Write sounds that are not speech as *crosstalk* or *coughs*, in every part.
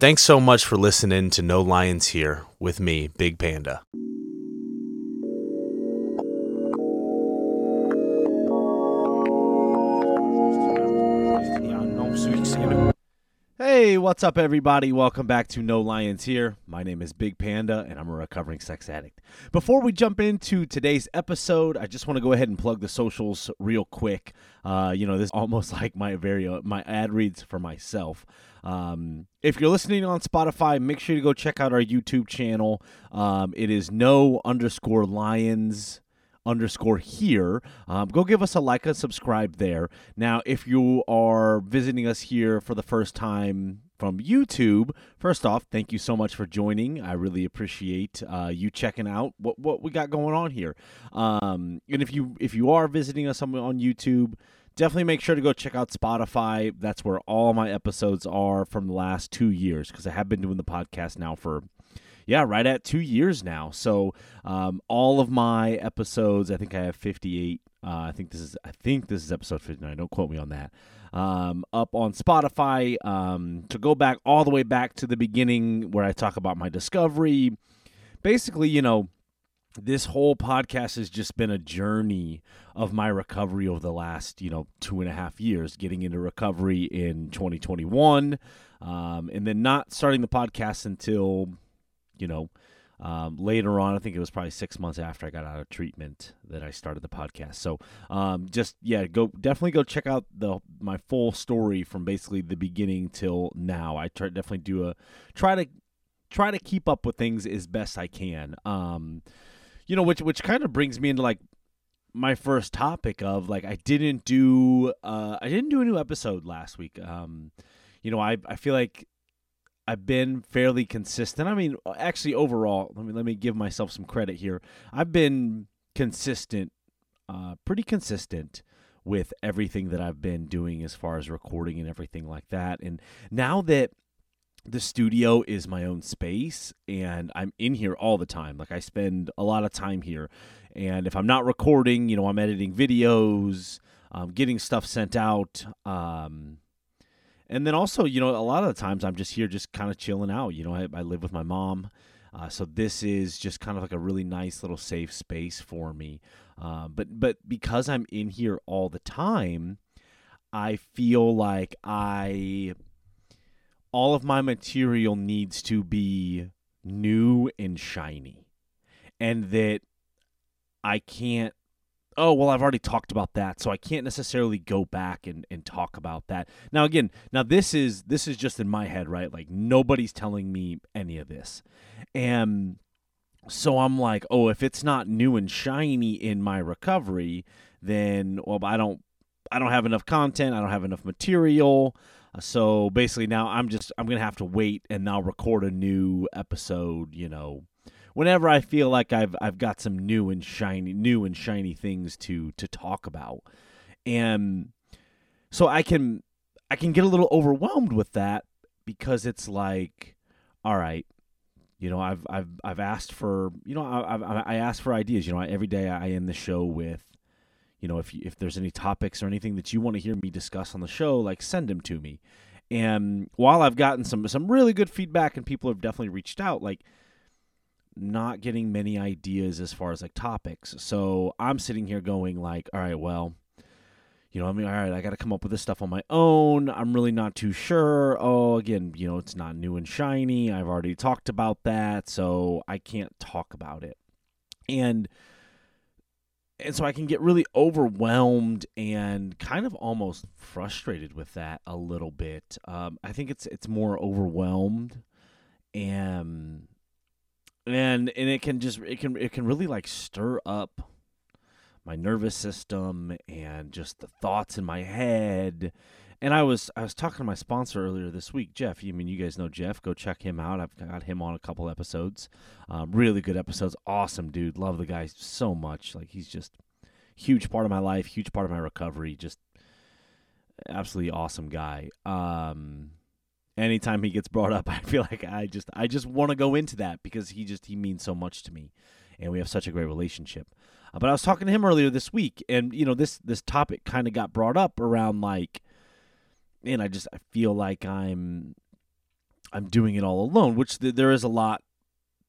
Thanks so much for listening to No Lions Here with me, Big Panda. Hey, what's up, everybody? Welcome back to No Lions Here. My name is Big Panda, and I'm a recovering sex addict. Before we jump into today's episode, I just want to go ahead and plug the socials real quick. Uh, you know, this is almost *laughs* like my very uh, my ad reads for myself. Um, if you're listening on Spotify, make sure to go check out our YouTube channel. Um, it is no underscore lions underscore here. Um, go give us a like and subscribe there. Now, if you are visiting us here for the first time from YouTube, first off, thank you so much for joining. I really appreciate uh, you checking out what, what we got going on here. Um, and if you if you are visiting us on, on YouTube, definitely make sure to go check out Spotify. That's where all my episodes are from the last two years because I have been doing the podcast now for yeah, right at two years now. So um, all of my episodes, I think I have 58. Uh, I think this is I think this is episode 59. Don't quote me on that. Um, up on Spotify. Um, to go back all the way back to the beginning where I talk about my discovery. Basically, you know, this whole podcast has just been a journey of my recovery over the last you know two and a half years getting into recovery in 2021 um, and then not starting the podcast until you know, um, later on, I think it was probably six months after I got out of treatment that I started the podcast. So, um, just yeah, go definitely go check out the my full story from basically the beginning till now. I try definitely do a try to try to keep up with things as best I can. Um, you know, which which kind of brings me into like my first topic of like I didn't do uh I didn't do a new episode last week. Um, you know, I I feel like I've been fairly consistent. I mean, actually, overall, let me let me give myself some credit here. I've been consistent, uh, pretty consistent with everything that I've been doing as far as recording and everything like that. And now that the studio is my own space and I'm in here all the time, like I spend a lot of time here. And if I'm not recording, you know, I'm editing videos, um, getting stuff sent out. Um, and then also, you know, a lot of the times I'm just here, just kind of chilling out. You know, I, I live with my mom. Uh, so this is just kind of like a really nice little safe space for me. Uh, but but because I'm in here all the time, I feel like I all of my material needs to be new and shiny, and that I can't oh well i've already talked about that so i can't necessarily go back and, and talk about that. Now again now this is this is just in my head right? Like nobody's telling me any of this. And so i'm like oh if it's not new and shiny in my recovery then well i don't i don't have enough content i don't have enough material. Uh, so basically now i'm just i'm gonna have to wait and now record a new episode you know whenever I feel like I've I've got some new and shiny new and shiny things to to talk about. And so I can I can get a little overwhelmed with that because it's like all right, you know, I've I've I've asked for, you know, I I, I ask for ideas, you know, every day I end the show with you know, if if there's any topics or anything that you want to hear me discuss on the show, like send them to me. And while I've gotten some some really good feedback and people have definitely reached out, like not getting many ideas as far as like topics. So I'm sitting here going like, all right, well, you know, I mean, all right, I got to come up with this stuff on my own. I'm really not too sure. Oh, again, you know, it's not new and shiny. I've already talked about that, so I can't talk about it. And and so I can get really overwhelmed and kind of almost frustrated with that a little bit. Um, I think it's it's more overwhelmed and and and it can just it can it can really like stir up my nervous system and just the thoughts in my head and I was I was talking to my sponsor earlier this week, Jeff. You I mean you guys know Jeff? Go check him out. I've got him on a couple episodes, um, really good episodes. Awesome dude. Love the guy so much. Like he's just huge part of my life, huge part of my recovery. Just absolutely awesome guy. Um, anytime he gets brought up, *laughs* I feel like I just I just want to go into that because he just he means so much to me, and we have such a great relationship. Uh, but I was talking to him earlier this week, and you know this this topic kind of got brought up around like, and I just I feel like I'm I'm doing it all alone, which th- there is a lot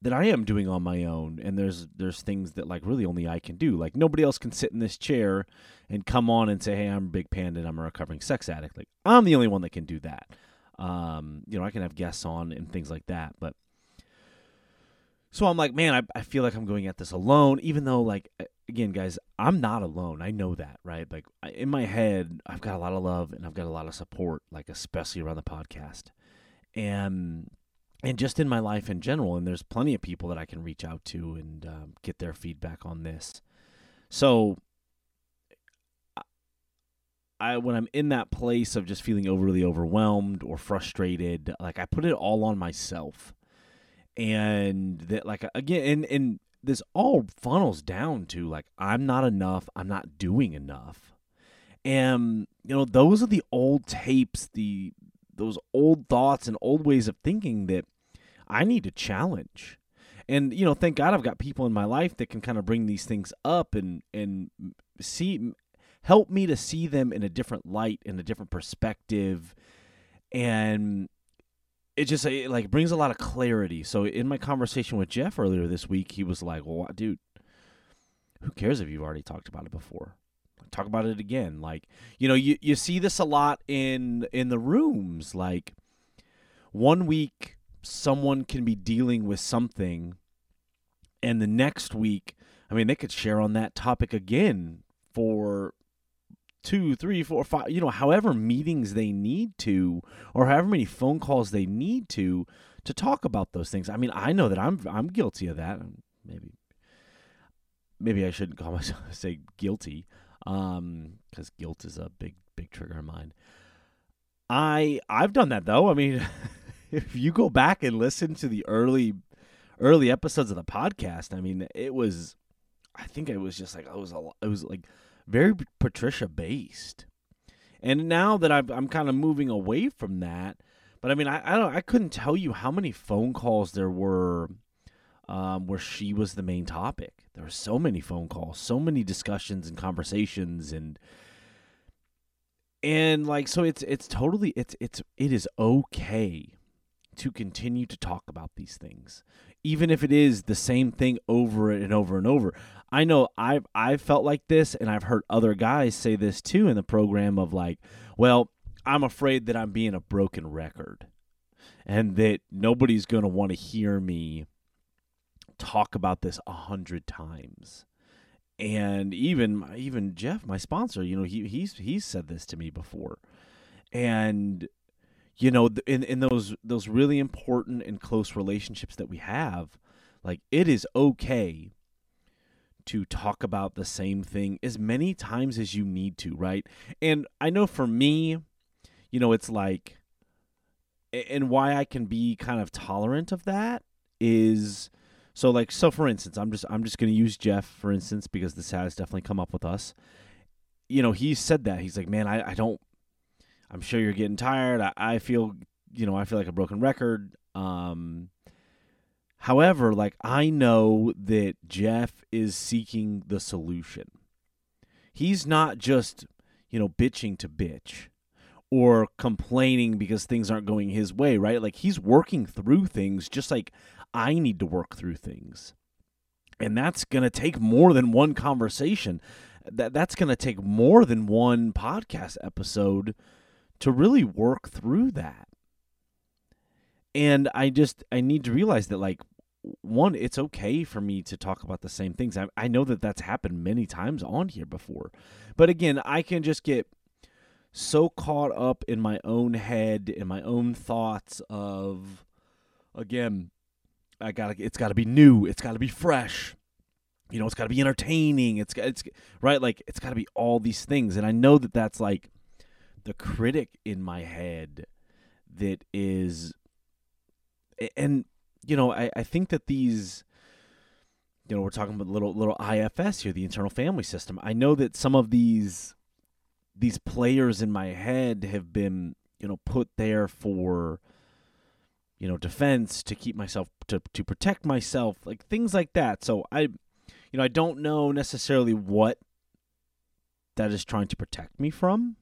that I am doing on my own, and there's there's things that like really only I can do. Like nobody else can sit in this chair and come on and say, "Hey, I'm a Big Panda and I'm a recovering sex addict." Like I'm the only one that can do that. Um, you know, I can have guests on and things like that, but so I'm like, man, I, I feel like I'm going at this alone, even though, like, again, guys, I'm not alone. I know that, right? Like, I, in my head, I've got a lot of love and I've got a lot of support, like, especially around the podcast. And and just in my life in general. And there's plenty of people that I can reach out to and um, get their feedback on this. So, I when I'm in that place of just feeling overly overwhelmed or frustrated, like I put it all on myself, and that like again, and and this all funnels down to like I'm not enough, I'm not doing enough, and you know those are the old tapes, the those old thoughts and old ways of thinking that I need to challenge. And you know, thank God I've got people in my life that can kind of bring these things up and and see help me to see them in a different light, in a different perspective, and it just it like brings a lot of clarity. So in my conversation with Jeff earlier this week, he was like, "Well, dude, who cares if you've already talked about it before? Talk about it again." Like, you know, you you see this a lot in in the rooms. Like, one week someone can be dealing with something, and the next week, I mean, they could share on that topic again for two, three, four, five, you know, however meetings they need to, or however many phone calls they need to, to talk about those things. I mean, I know that I'm I'm guilty of that. Maybe, maybe I shouldn't call *laughs* myself say guilty, um, because guilt is a big big trigger of mine. I I've done that though. I mean, *laughs* if you go back and listen to the early early episodes of the podcast, I mean, it was I think it was just like it was a it was like very Patricia based. And now that I've, I'm kind of moving away from that, but I mean, I I, don't, I couldn't tell you how many phone calls there were um, where she was the main topic. There were so many phone calls, so many discussions and conversations, and and like so, it's it's totally it's it's it is okay to continue to talk about these things, even if it is the same thing over and over and over. I know I've I've felt like this, and I've heard other guys say this too in the program of like, well, I'm afraid that I'm being a broken record, and that nobody's going to want to hear me talk about this a hundred times. And even even Jeff, my sponsor, you know, he he's he's said this to me before, and you know, in in those those really important and close relationships that we have, like it is okay to talk about the same thing as many times as you need to, right? And I know for me, you know, it's like, and why I can be kind of tolerant of that is so like so for instance i'm just i'm just going to use jeff for instance because this has definitely come up with us you know he said that he's like man i, I don't i'm sure you're getting tired I, I feel you know i feel like a broken record um However, like I know that Jeff is seeking the solution. He's not just, you know, bitching to bitch or complaining because things aren't going his way, right? Like he's working through things just like I need to work through things. And that's going to take more than one conversation. That that's going to take more than one podcast episode to really work through that. And i just i need to realize that like one it's okay for me to talk about the same things. I, I know that that's happened many times on here before. But again i can just get so caught up in my own head in my own thoughts of again i gotta it's gotta be new it's gotta be fresh. You know it's gotta be entertaining it's it's right? Like it's gotta be all these things. And i know that that's like the critic in my head that is and you know, I, I think that these, you know, we're talking about little little IFS here, the internal family system. I know that some of these these players in my head have been, you know, put there for, you know, defense to keep myself to to protect myself, like things like that. So I, you know, I don't know necessarily what that is trying to protect me from.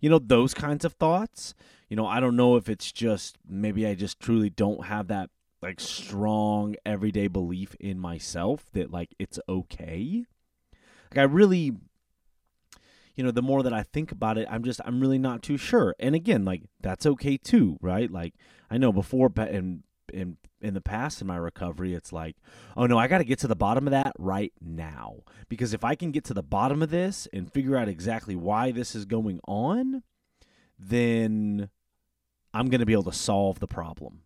You know, those kinds of thoughts. You know, I don't know if it's just maybe I just truly don't have that like strong everyday belief in myself that like it's okay. Like I really you know, the more that I think about it, I'm just I'm really not too sure. And again, like that's okay too, right? Like I know before and in in the past in my recovery, it's like, oh no, I got to get to the bottom of that right now. Because if I can get to the bottom of this and figure out exactly why this is going on, then I'm going to be able to solve the problem.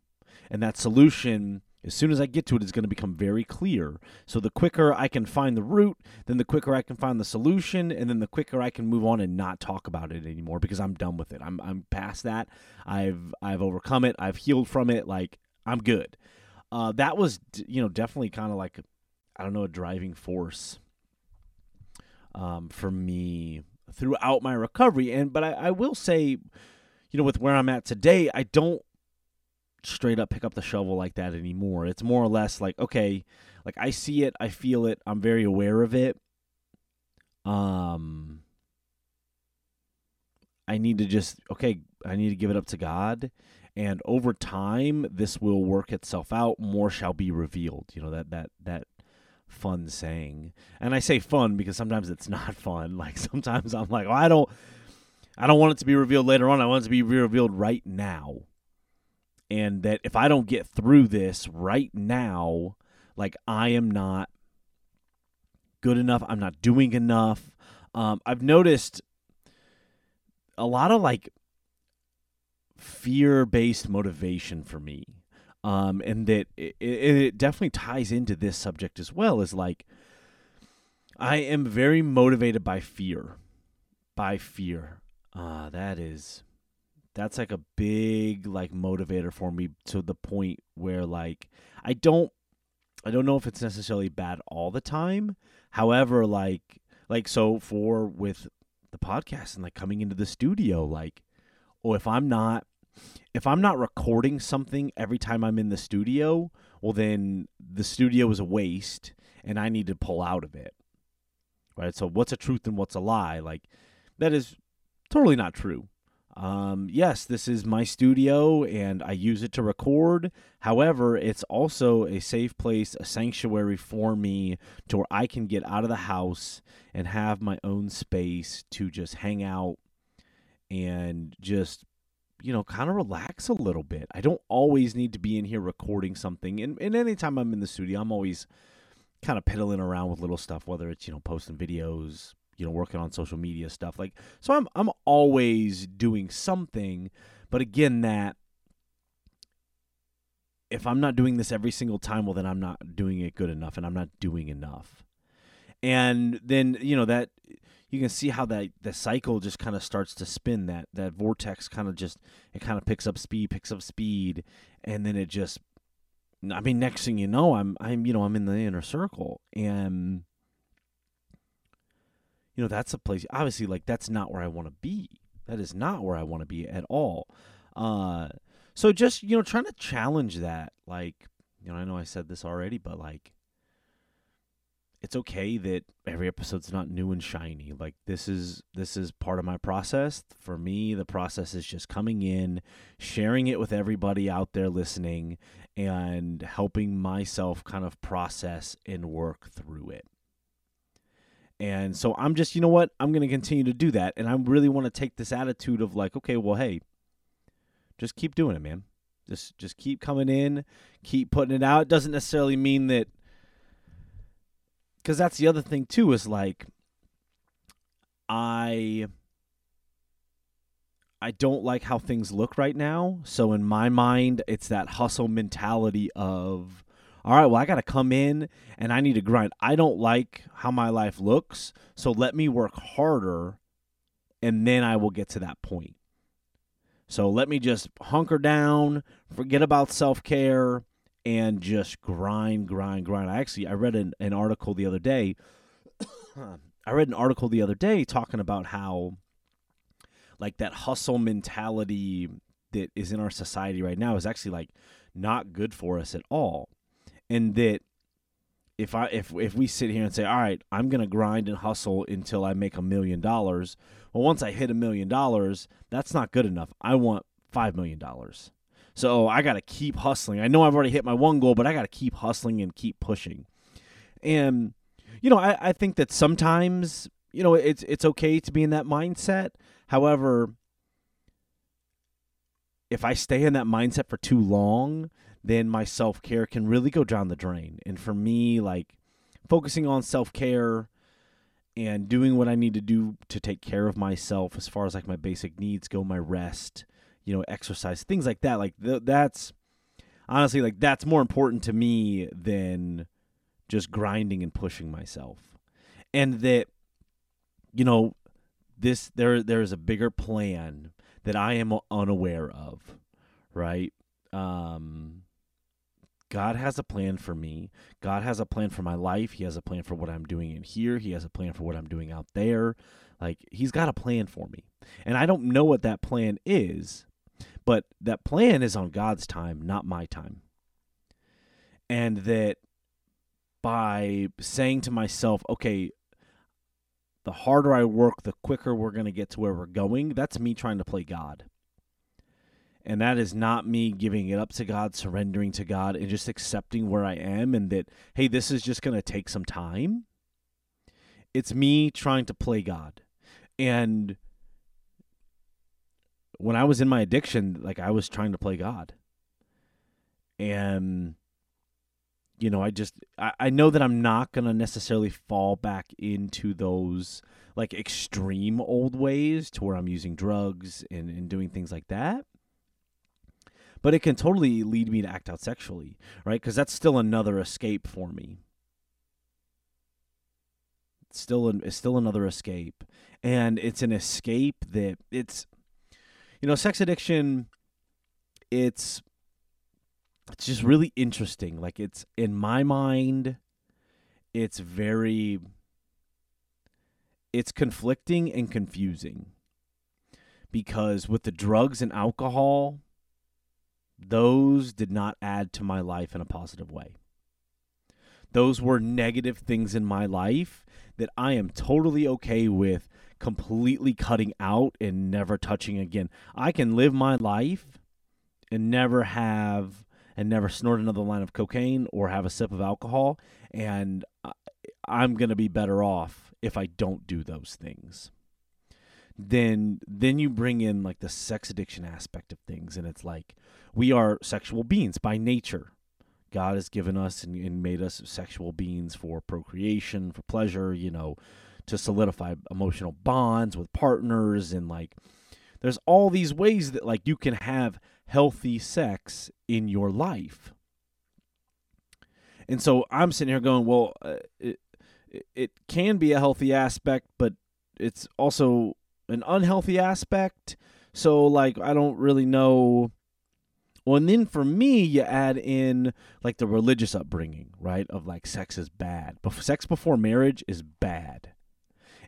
And that solution, as soon as I get to it, is going to become very clear. So the quicker I can find the root, then the quicker I can find the solution, and then the quicker I can move on and not talk about it anymore because I'm done with it. I'm I'm past that. I've I've overcome it. I've healed from it. Like I'm good. Uh, that was you know definitely kind of like I don't know a driving force um, for me throughout my recovery. And but I, I will say, you know, with where I'm at today, I don't straight up pick up the shovel like that anymore. It's more or less like, okay, like I see it, I feel it, I'm very aware of it. Um I need to just okay, I need to give it up to God and over time this will work itself out, more shall be revealed. You know that that that fun saying. And I say fun because sometimes it's not fun. *laughs* Like sometimes I'm like, oh, I don't I don't want it to be revealed later on. I want it to be revealed right now and that if I don't get through this right now, like I am not good enough, I'm not doing enough. Um, I've noticed a lot of like fear based motivation for me. Um, and that it, it definitely ties into this subject as well is like I am very motivated by fear. By fear. Uh, that is that's like a big like motivator for me to the point where like I don't I don't know if it's necessarily bad all the time. However, like like so for with the podcast and like coming into the studio, like oh if I'm not if I'm not recording something every time I'm in the studio, well then the studio is a waste and I need to pull out of it. Right? So what's a truth and what's a lie? Like that is totally not true. Um, yes, this is my studio and I use it to record. However, it's also a safe place, a sanctuary for me to where I can get out of the house and have my own space to just hang out and just you know, kind of relax a little bit. I don't always need to be in here recording something. And, and anytime I'm in the studio, I'm always kind of piddling around with little stuff, whether it's, you know, posting videos, you know working on social media stuff like so i'm i'm always doing something but again that if i'm not doing this every single time well then i'm not doing it good enough and i'm not doing enough and then you know that you can see how that the cycle just kind of starts to spin that that vortex kind of just it kind of picks up speed picks up speed and then it just i mean next thing you know i'm i'm you know i'm in the inner circle and you know that's a place obviously like that's not where i want to be. That is not where i want to be at all. Uh so just you know trying to challenge that like you know i know i said this already but like it's okay that every episode's not new and shiny like this is this is part of my process for me the process is just coming in sharing it with everybody out there listening and helping myself kind of process and work through it and so I'm just, you know what? I'm going to continue to do that. And I really want to take this attitude of like, okay, well, hey, just keep doing it, man. Just just keep coming in, keep putting it out. It doesn't necessarily mean that cuz that's the other thing too is like I I don't like how things look right now. So in my mind, it's that hustle mentality of all right, well, I got to come in and I need to grind. I don't like how my life looks, so let me work harder and then I will get to that point. So let me just hunker down, forget about self care, and just grind, grind, grind. I actually I read an, an article the other day. *coughs* I read an article the other day talking about how like that hustle mentality that is in our society right now is actually like not good for us at all and that if I if if we sit here and say, all right, I'm gonna grind and hustle until I make a million dollars. Well, once I hit a million dollars, that's not good enough. I want five million dollars. So oh, I got to keep hustling. I know I've already hit my one goal, but I got to keep hustling and keep pushing. And you know, I, I think that sometimes you know it's it's okay to be in that mindset. However, if I stay in that mindset for too long, then my self care can really go down the drain. And for me, like focusing on self care and doing what I need to do to take care of myself as far as like my basic needs go, my rest, you know, exercise, things like that. Like th- that's honestly like that's more important to me than just grinding and pushing myself. And that you know, this there there is a bigger plan that I am unaware of, right? Um God has a plan for me. God has a plan for my life. He has a plan for what I'm doing in here. He has a plan for what I'm doing out there. Like he's got a plan for me. And I don't know what that plan is, but that plan is on God's time, not my time. And that by saying to myself, okay, the harder I work, the quicker we're going to get to where we're going, that's me trying to play God. And that is not me giving it up to God, surrendering to God, and just accepting where I am and that, hey, this is just going to take some time. It's me trying to play God. And when I was in my addiction, like I was trying to play God. And, you know, I just, I, I know that I'm not to necessarily fall back into those like extreme old ways to where I'm using drugs and, and doing things like that but it can totally lead me to act out sexually, right? Because that's still another escape for me. It's still an, it's still another escape, and it's an escape that it's, you know, sex addiction. It's it's just really interesting. Like it's in my mind, it's very it's conflicting and confusing because with the drugs and alcohol those did not add to my life in a positive way. Those were negative things in my life that I am totally okay with completely cutting out and never touching again. I can live my life and never have and never snort another line of cocaine or have a sip of alcohol and I'm going to be better off if I don't do those things then then you bring in like the sex addiction aspect of things and it's like we are sexual beings by nature god has given us and, and, made us sexual beings for procreation for pleasure you know to solidify emotional bonds with partners and like there's all these ways that like you can have healthy sex in your life and so i'm sitting here going well uh, it, it can be a healthy aspect but it's also an unhealthy aspect. So like I don't really know. Well, and then for me, you add in like the religious upbringing, right? Of like sex is bad, but sex before marriage is bad,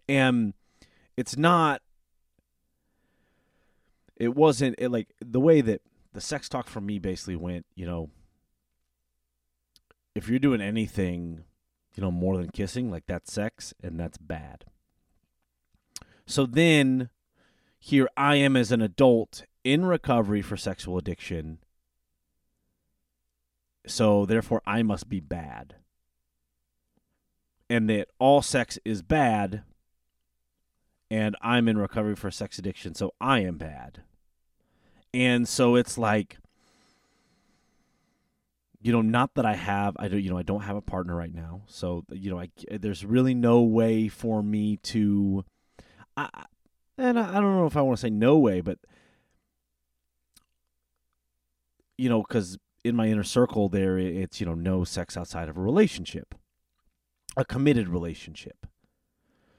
and it's not. It wasn't it like the way that the sex talk for me basically went. You know, if you're doing anything, you know, more than kissing, like that's sex, and that's bad. So then here I am as an adult in recovery for sexual addiction. So therefore I must be bad. And that all sex is bad and I'm in recovery for sex addiction, so I am bad. And so it's like you know, not that I have, I don't, you know, I don't have a partner right now, so you know, I there's really no way for me to I, and I, I don't know if I want to say no way, but you know, because in my inner circle, there it's you know no sex outside of a relationship, a committed relationship.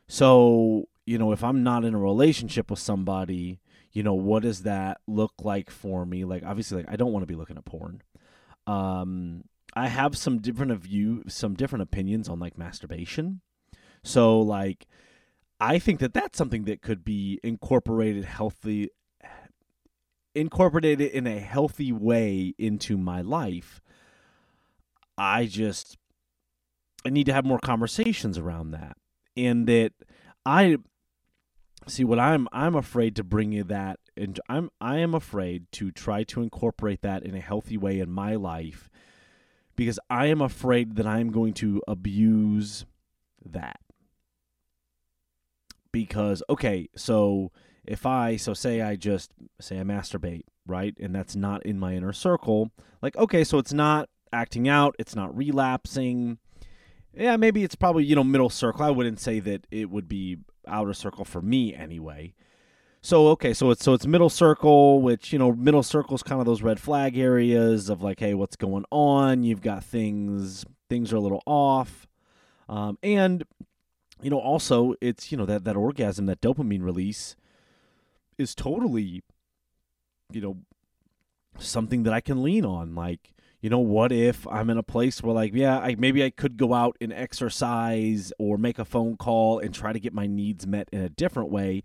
So you know, if I'm not in a relationship with somebody, you know, what does that look like for me? Like, obviously, like I don't want to be looking at porn. Um, I have some different view, some different opinions on like masturbation. So, like, I think that that's something that could be incorporated healthy incorporated in a healthy way into my life. I just I need to have more conversations around that. And that I see what I'm I'm afraid to bring you that and I'm I am afraid to try to incorporate that in a healthy way in my life because I am afraid that I'm going to abuse that. Because okay, so if I so say I just say I masturbate, right? And that's not in my inner circle, like okay, so it's not acting out, it's not relapsing. Yeah, maybe it's probably, you know, middle circle. I wouldn't say that it would be outer circle for me anyway. So okay, so it's so it's middle circle, which you know middle circle is kind of those red flag areas of like, hey, what's going on? You've got things things are a little off, um, and you know also it's you know that that orgasm, that dopamine release, is totally, you know, something that I can lean on. Like, you know, what if I'm in a place where like, yeah, I maybe I could go out and exercise or make a phone call and try to get my needs met in a different way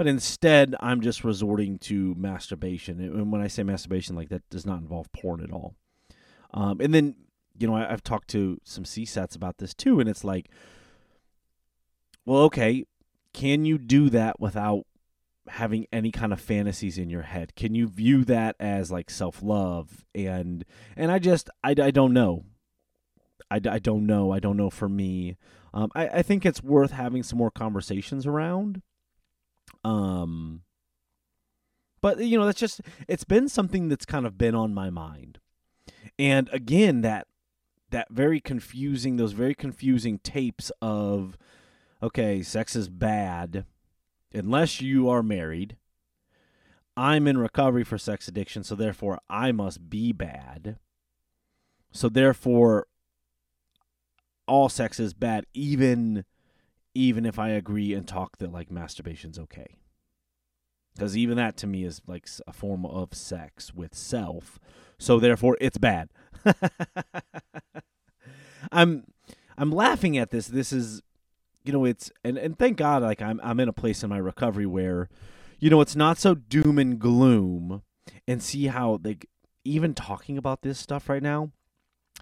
but instead I'm just resorting to masturbation. And when I say masturbation, like that does not involve porn at all. Um, and then, you know, I, have talked to some CSATs about this too, and it's like, well, okay, can you do that without having any kind of fantasies in your head? Can you view that as like self love? And and I just I, I don't know. I, I don't know. I don't know for me. Um, I, I think it's worth having some more conversations around. Um, but you know, that's just it's been something that's kind of been on my mind. And again, that that very confusing those very confusing tapes of okay, sex is bad unless you are married. I'm in recovery for sex addiction, so therefore I must be bad. So therefore all sex is bad even even if I agree and talk that like masturbation's okay. Because even that to me is like a form of sex with self. So therefore it's bad. *laughs* I'm I'm laughing at this. This is you know, it's and, and thank God like I'm I'm in a place in my recovery where, you know, it's not so doom and gloom and see how like even talking about this stuff right now,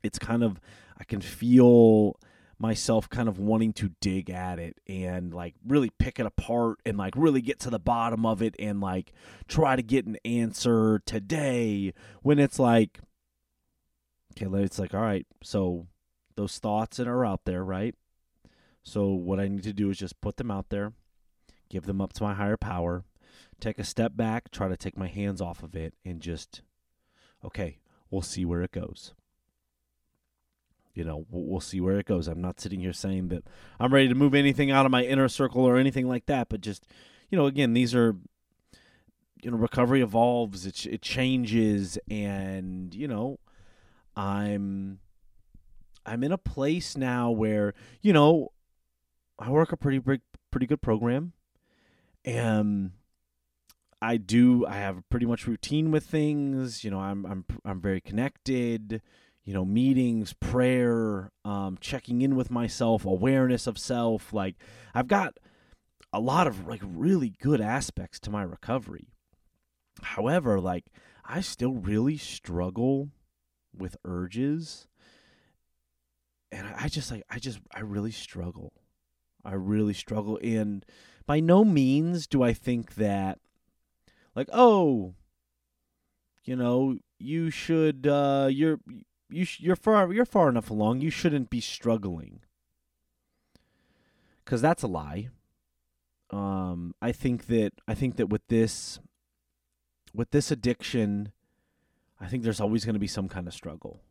it's kind of I can feel myself kind of wanting to dig at it and like really pick it apart and like really get to the bottom of it and like try to get an answer today when it's like okay it's like all right so those thoughts that are out there right so what i need to do is just put them out there give them up to my higher power take a step back try to take my hands off of it and just okay we'll see where it goes you know, we'll, see where it goes. I'm not sitting here saying that I'm ready to move anything out of my inner circle or anything like that, but just, you know, again, these are, you know, recovery evolves, it, it changes, and, you know, I'm, I'm in a place now where, you know, I work a pretty big, pretty good program, and I do, I have pretty much routine with things, you know, I'm, I'm, I'm very connected, you know, meetings, prayer, um, checking in with myself, awareness of self. Like, I've got a lot of like really good aspects to my recovery. However, like, I still really struggle with urges. And I just like, I just, I really struggle. I really struggle. And by no means do I think that, like, oh, you know, you should, uh, you're, you sh- you're far you're far enough along. You shouldn't be struggling. Cuz that's a lie. Um I think that I think that with this with this addiction, I think there's always going to be some kind of struggle.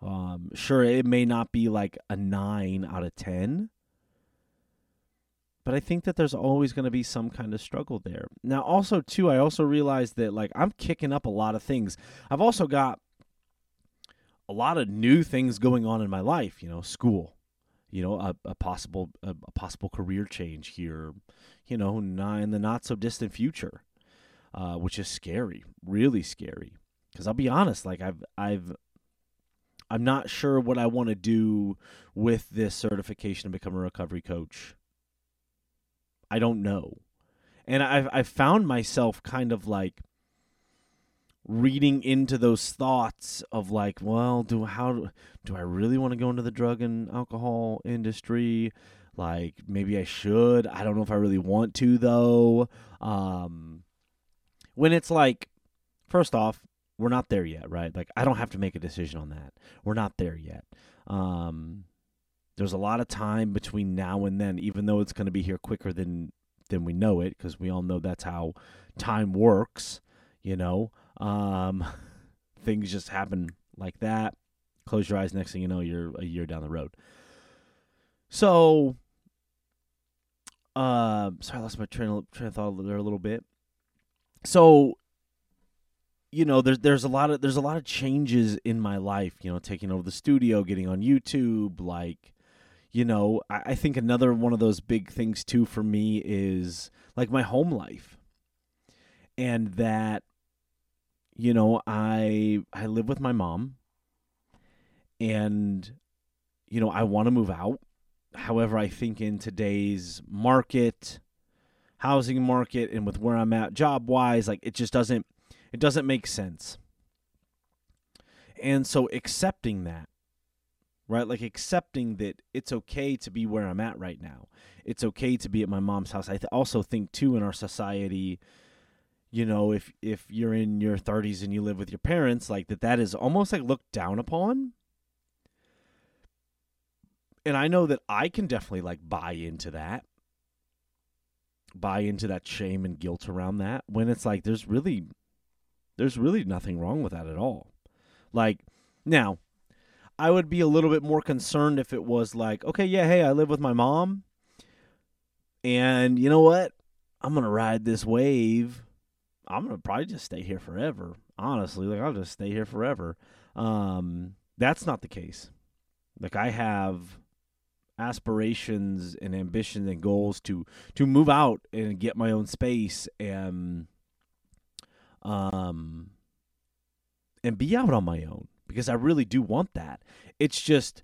Um sure it may not be like a 9 out of 10, but I think that there's always going to be some kind of struggle there. Now, also, too, I also realized that like I'm kicking up a lot of things. I've also got a lot of new things going on in my life. You know, school, you know, a, a possible a, a, possible career change here. You know, not in the not so distant future, uh, which is scary, really scary. Because I'll be honest, like I've I've I'm not sure what I want to do with this certification to become a recovery coach. I don't know. And I've I've found myself kind of like reading into those thoughts of like, well, do how do I really want to go into the drug and alcohol industry? Like maybe I should. I don't know if I really want to though. Um, when it's like, first off, we're not there yet, right? Like I don't have to make a decision on that. We're not there yet. Um, there's a lot of time between now and then, even though it's going to be here quicker than than we know it, because we all know that's how time works. You know, um, *laughs* things just happen like that. Close your eyes. Next thing you know, you're a year down the road. So, uh, sorry, I lost my train of, train of thought there a little bit. So, you know, there's there's a lot of there's a lot of changes in my life. You know, taking over the studio, getting on YouTube, like, you know, I, I think another one of those big things too for me is like my home life, and that, you know, I I live with my mom, and, you know, I want to move out. However, I think in today's market, housing market, and with where I'm at job wise, like it just doesn't it doesn't make sense. And so accepting that, right? Like accepting that it's okay to be where I'm at right now. It's okay to be at my mom's house. I th- also think too in our society, you know, if if you're in your 30s and you live with your parents, like that that is almost like looked down upon. And I know that I can definitely like buy into that. Buy into that shame and guilt around that when it's like there's really there's really nothing wrong with that at all. Like, now, I would be a little bit more concerned if it was like, okay, yeah, hey, I live with my mom. And you know what? I'm to ride this wave. I'm to probably just stay here forever. Honestly, like I'll just stay here forever. Um, that's not the case. Like I have aspirations and ambitions and goals to to move out and get my own space and um, and be out on my own because I really do want that. It's just,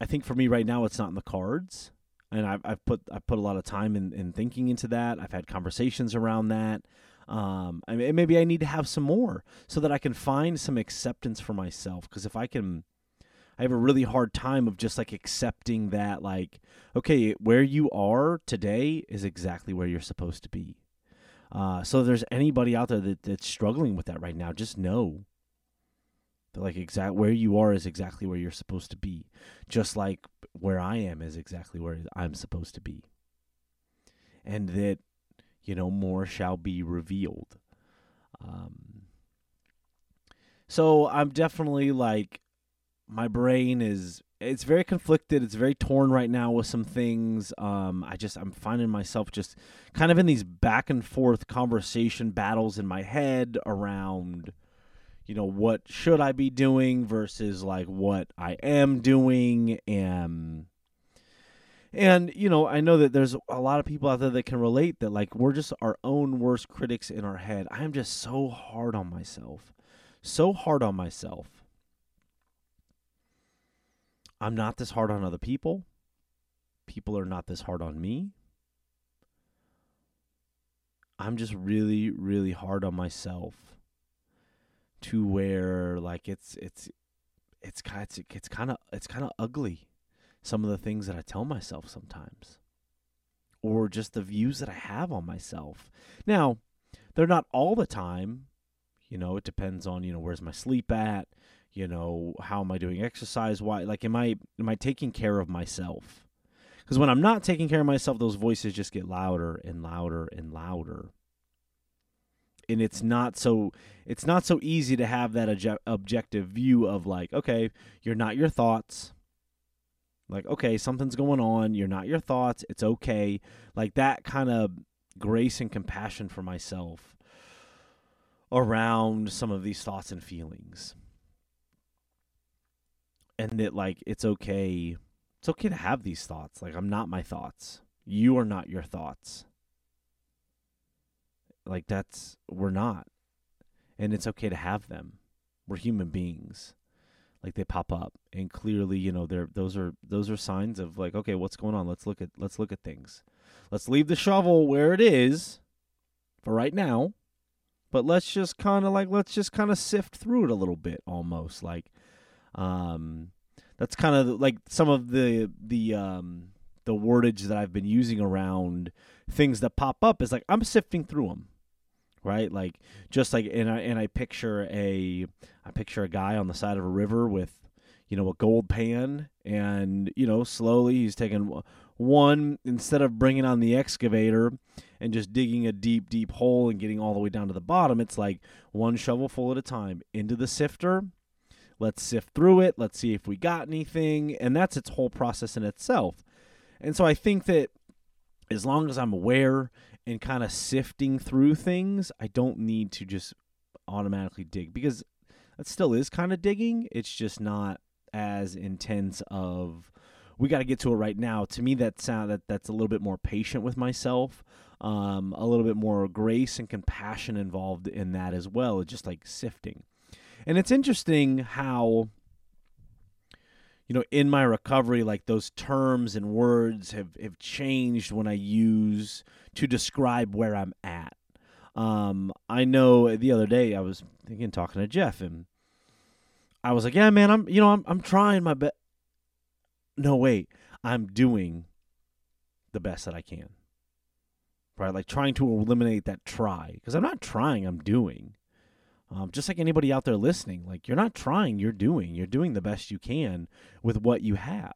I think for me right now, it's not in the cards, and I've, I've put I've put a lot of time in, in thinking into that. I've had conversations around that. Um, I mean, maybe I need to have some more so that I can find some acceptance for myself. Because if I can, I have a really hard time of just like accepting that, like, okay, where you are today is exactly where you're supposed to be. Uh, so if there's anybody out there that, that's struggling with that right now, just know like exact where you are is exactly where you're supposed to be. Just like where I am is exactly where I'm supposed to be. And that, you know, more shall be revealed. Um, so I'm definitely like my brain is it's very conflicted. It's very torn right now with some things. Um, I just I'm finding myself just kind of in these back and forth conversation battles in my head around, you know, what should I be doing versus like what I am doing, and and you know I know that there's a lot of people out there that can relate that like we're just our own worst critics in our head. I am just so hard on myself, so hard on myself I'm not this hard on other people. People are not this hard on me. I'm just really, really hard on myself to where like it's it's it's kind it's, it's kind of it's kind of ugly some of the things that I tell myself sometimes or just the views that I have on myself. Now, they're not all the time. You know, it depends on, you know, where's my sleep at? you know how am i doing exercise why like am i am i taking care of myself because when i'm not taking care of myself those voices just get louder and louder and louder and it's not so it's not so easy to have that obje- objective view of like okay you're not your thoughts. Like okay something's going on you're not your thoughts it's okay. Like that kind of grace and compassion for myself around some of these thoughts and feelings. And that like it's okay it's okay to have these thoughts. Like i'm not my thoughts. You are not your thoughts like that's we're not. And it's okay to have them. We're human beings. Like they pop up. And clearly you know they're those are those are signs of like okay what's going on? Let's look at let's look at things. Let's leave the shovel where it is for right now. But let's just kind of like let's just kind of sift through it a little bit almost. Like um that's kind of like some of the the um the wordage that I've been using around things that pop up is like I'm sifting through them right? Like just like and I and I picture a I picture a guy on the side of a river with you know a gold pan and you know slowly he's taking one instead of bringing on the excavator and just digging a deep deep hole and getting all the way down to the bottom it's like one shovelful at a time into the sifter. Let's sift through it. Let's see if we got anything. And that's its whole process in itself. And so i think that as long as i'm aware and kind of sifting through things i don't need to just automatically dig because that still is kind of digging it's just not as intense of we got to get to it right now. To me, that sound that that's a little bit more patient with myself, um, a little bit more grace and compassion involved in that as well. It's just like sifting, and it's interesting how you know in my recovery, like those terms and words have have changed when I use to describe where I'm at. Um, I know the other day I was thinking talking to Jeff and I was like, yeah, man, I'm you know I'm I'm trying my best no, wait, I'm doing the best that I can. Right? Like trying to eliminate that try. Because I'm not trying, I'm doing. Um, just like anybody out there listening, like you're not trying, you're doing. You're doing the best you can with what you have.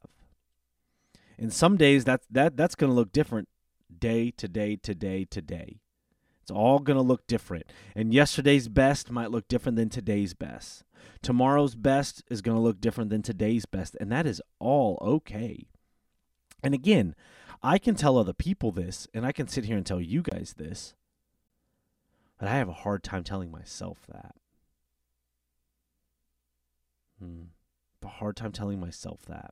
And some days that that that's going to look different day to day to day to day. It's all going to look different. And yesterday's best might look different than today's best. Tomorrow's best is going to look different than today's best, and that is all okay. And again, I can tell other people this, and I can sit here and tell you guys this, but I have a hard time telling myself that. Hmm. A hard time telling myself that.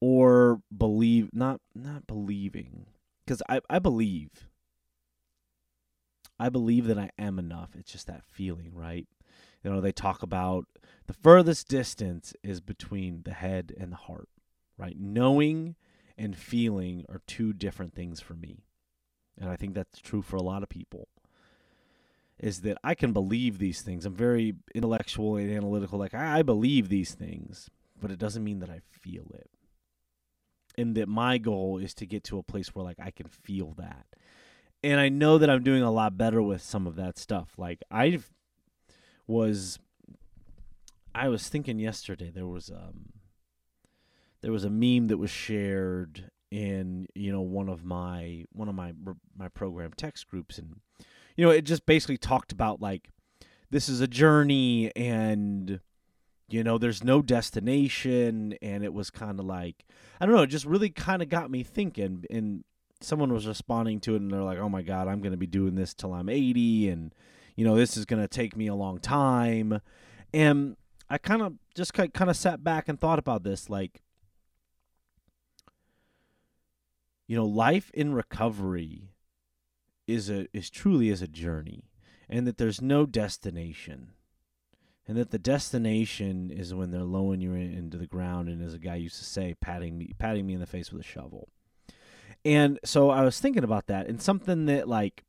Or believe not not believing. Because I, I believe. I believe that I am enough. It's just that feeling, right? You know, they talk about the furthest distance is between the head and the heart, right? Knowing and feeling are two different things for me. And I think that's true for a lot of people. Is that I can believe these things. I'm very intellectual and analytical. Like, I believe these things, but it doesn't mean that I feel it. And that my goal is to get to a place where, like, I can feel that. And I know that I'm doing a lot better with some of that stuff. Like, I've was I was thinking yesterday there was um there was a meme that was shared in you know one of my one of my my program text groups and you know it just basically talked about like this is a journey and you know there's no destination and it was kind of like i don't know it just really kind of got me thinking and someone was responding to it and they're like oh my god i'm going to be doing this till i'm 80 and you know, this is going to take me a long time. And I kind of just kind of sat back and thought about this like you know, life in recovery is a is truly is a journey and that there's no destination. And that the destination is when they're lowering you into the ground and as a guy used to say patting me patting me in the face with a shovel. And so I was thinking about that and something that like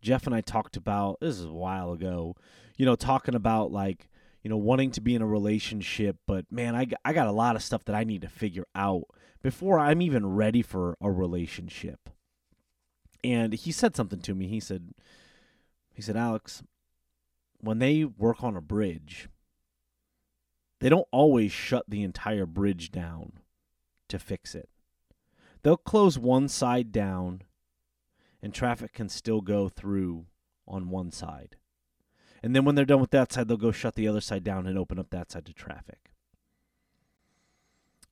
Jeff and I talked about this is a while ago, you know, talking about like, you know, wanting to be in a relationship, but man, I, I got a lot of stuff that I need to figure out before I'm even ready for a relationship. And he said something to me. He said, he said, Alex, when they work on a bridge, they don't always shut the entire bridge down to fix it. They'll close one side down and traffic can still go through on one side. And then when they're done with that side, they'll go shut the other side down and open up that side to traffic.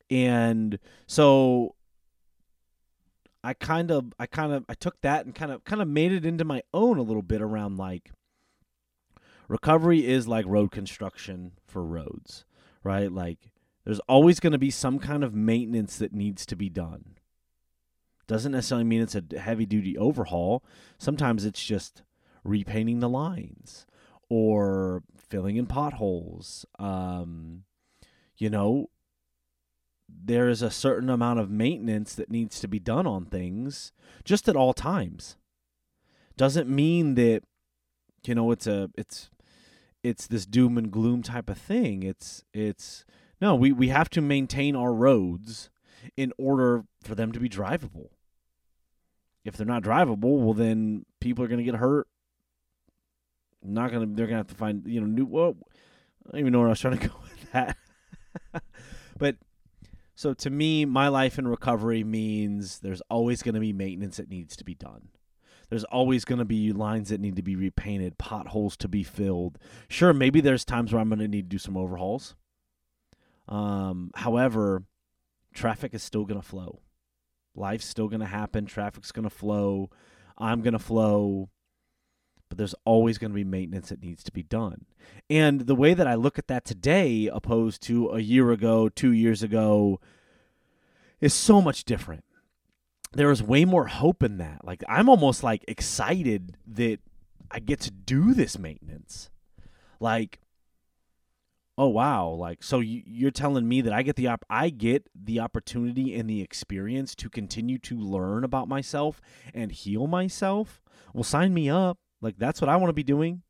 And so I kind of I kind of I took that and kind of kind of made it into my own a little bit around like recovery is like road construction for roads, right? Like there's always going to be some kind of maintenance that needs to be done. Doesn't necessarily mean it's a heavy duty overhaul. Sometimes it's just repainting the lines or filling in potholes. Um, you know, there is a certain amount of maintenance that needs to be done on things just at all times. Doesn't mean that you know, it's a it's it's this doom and gloom type of thing. It's it's no, we we have to maintain our roads in order for them to be drivable. If they're not drivable, well then people are going to get hurt. Not going to they're going to have to find, you know, new well, I don't even know where I was trying to *laughs* go with that. but so to me, my life in recovery means there's always going to be maintenance that needs to be done. There's always going to be lines that need to be repainted, potholes to be filled. Sure, maybe there's times where I'm going to need to do some overhauls. Um, however, traffic is still going to flow. Life's still going to happen. Traffic's going to flow. I'm going to flow. But there's always going to be maintenance that needs to be done. And the way that I look at that today, opposed to a year ago, two years ago, is so much different there is way more hope in that. Like I'm almost like excited that I get to do this maintenance. Like oh wow, like so you, are telling me that I get the op- I get the opportunity and the experience to continue to learn about myself and heal myself. Well, sign me up. Like that's what I want to be doing.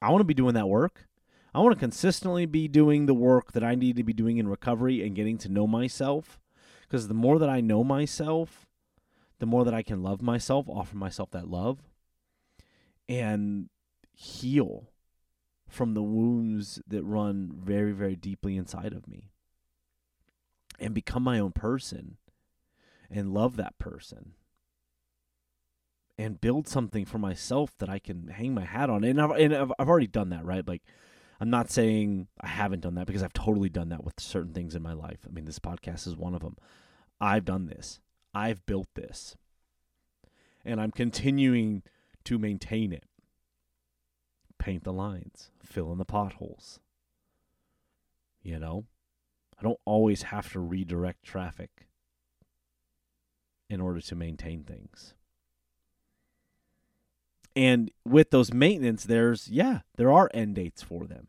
I want to be doing that work. I want to consistently be doing the work that I need to be doing in recovery and getting to know myself. Because the more that I know myself, the more that I can love myself, offer myself that love, and heal from the wounds that run very, very deeply inside of me, and become my own person and love that person and build something for myself that I can hang my hat on. And I've, and I've, I've already done that, right? Like, I'm not saying I haven't done that because I've totally done that with certain things in my life. I mean, this podcast is one of them. I've done this. I've built this. And I'm continuing to maintain it. Paint the lines, fill in the potholes. You know, I don't always have to redirect traffic in order to maintain things. And with those maintenance, there's yeah, there are end dates for them,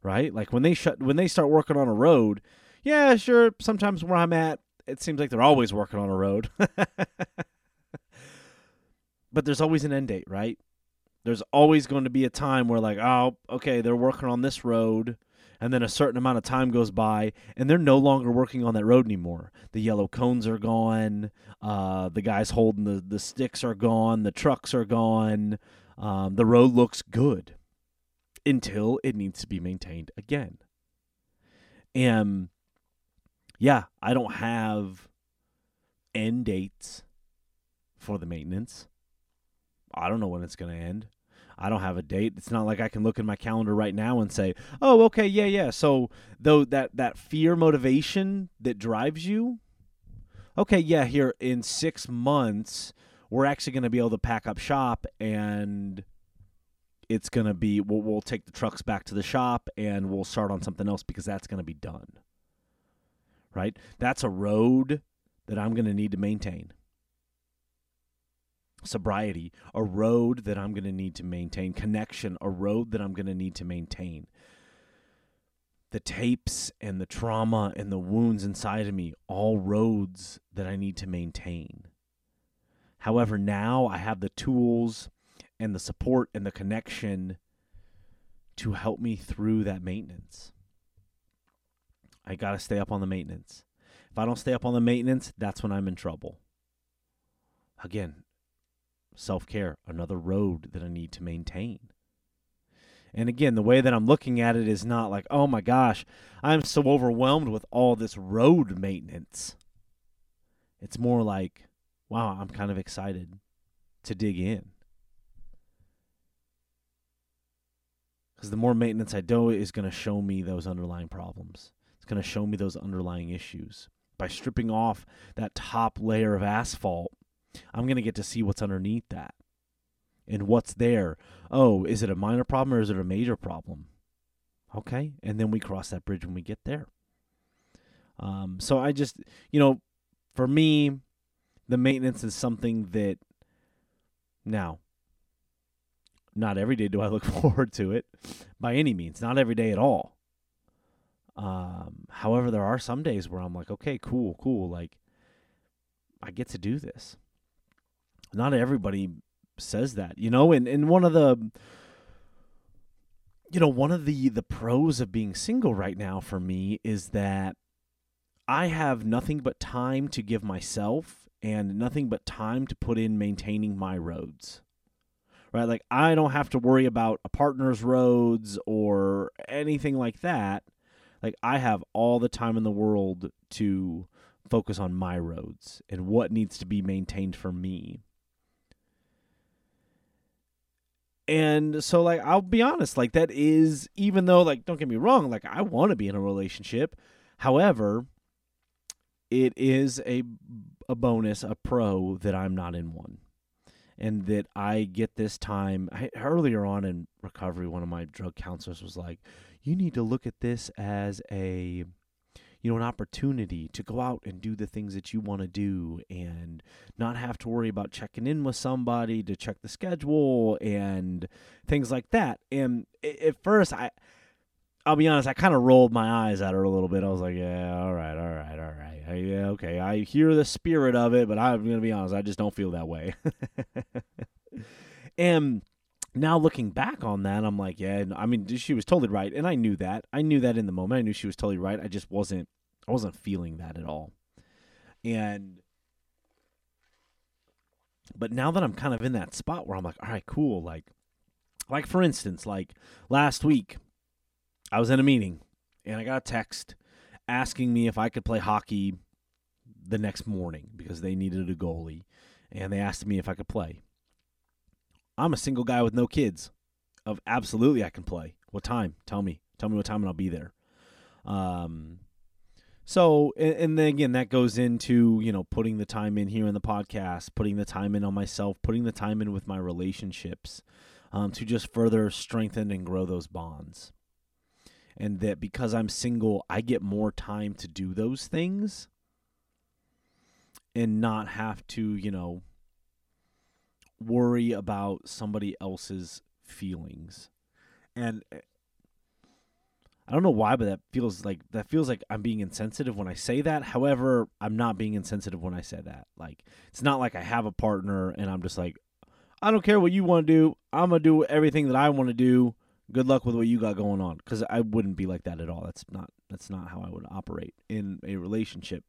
right? Like when they shut when they start working on a road, yeah, sure. Sometimes where I'm at, it seems like they're always working on a road. *laughs* but there's always an end date, right? There's always going to be a time where like, oh, okay, they're working on this road and then a certain amount of time goes by and they're no longer working on that road anymore. The yellow cones are gone. Uh, the guys holding the, the sticks are gone. The trucks are gone. Um, the road looks good until it needs to be maintained again. And yeah, I don't have end dates for the maintenance. I don't know when it's going to end. I don't have a date. It's not like I can look in my calendar right now and say, "Oh, okay, yeah, yeah." So, though that that fear motivation that drives you, okay, yeah, here in 6 months, we're actually going to be able to pack up shop and it's going to be we'll, we'll take the trucks back to the shop and we'll start on something else because that's going to be done right? That's a road that I'm going to need to maintain. Sobriety, a road that I'm going to need to maintain. Connection, a road that I'm going to need to maintain. The tapes and the trauma and the wounds inside of me, all roads that I need to maintain. However, now I have the tools and the support and the connection to help me through that maintenance. I got to stay up on the maintenance. If I don't stay up on the maintenance, that's when I'm in trouble. Again, self care, another road that I need to maintain. And again, the way that I'm looking at it is not like, oh my gosh, I'm so overwhelmed with all this road maintenance. It's more like, wow, I'm kind of excited to dig in. Because the more maintenance I do is going to show me those underlying problems. It's going to show me those underlying issues. By stripping off that top layer of asphalt, I'm going to get to see what's underneath that and what's there. Oh, is it a minor problem or is it a major problem? Okay. And then we cross that bridge when we get there. Um, so I just, you know, for me, the maintenance is something that now, not every day do I look *laughs* forward to it by any means, not every day at all. Um, however, there are some days where I'm like, okay, cool, cool. Like, I get to do this. Not everybody says that, you know. And and one of the you know, one of the the pros of being single right now for me is that I have nothing but time to give myself and nothing but time to put in maintaining my roads. Right? Like I don't have to worry about a partner's roads or anything like that. Like I have all the time in the world to focus on my roads and what needs to be maintained for me. And so like I'll be honest, like that is even though like don't get me wrong, like I want to be in a relationship. However, it is a a bonus, a pro that I'm not in one. And that I get this time I, earlier on in recovery one of my drug counselors was like, "You need to look at this as a you know, an opportunity to go out and do the things that you want to do and not have to worry about checking in with somebody to check the schedule and things like that. And at first, I, I'll be honest, I kind of rolled my eyes at her a little bit. I was like, yeah, all right, all right, all right. I, yeah, okay. I hear the spirit of it, but I'm going to be honest, I just don't feel that way. *laughs* and now looking back on that, I'm like, yeah, I mean, she was totally right, and I knew that. I knew that in the moment. I knew she was totally right. I just wasn't, I wasn't feeling that at all. And, but now that I'm kind of in that spot where I'm like, all right, cool. Like, like for instance, like last week, I was in a meeting, and I got a text asking me if I could play hockey the next morning because they needed a goalie, and they asked me if I could play. I'm a single guy with no kids. Of absolutely, I can play. What time? Tell me. Tell me what time, and I'll be there. Um, so, and, and then again, that goes into you know putting the time in here in the podcast, putting the time in on myself, putting the time in with my relationships, um, to just further strengthen and grow those bonds. And that because I'm single, I get more time to do those things and not have to, you know, worry about somebody else's feelings. And eh, I don't know why, but that feels like that feels like I'm being insensitive when I say that. However, I'm not being insensitive when I say that. Like it's not like I have a partner and I'm just like I don't care what you want to do. I'm to do everything that I want to do. Good luck with what you got going on cuz I wouldn't be like that at all. That's not that's not how I would operate in a relationship.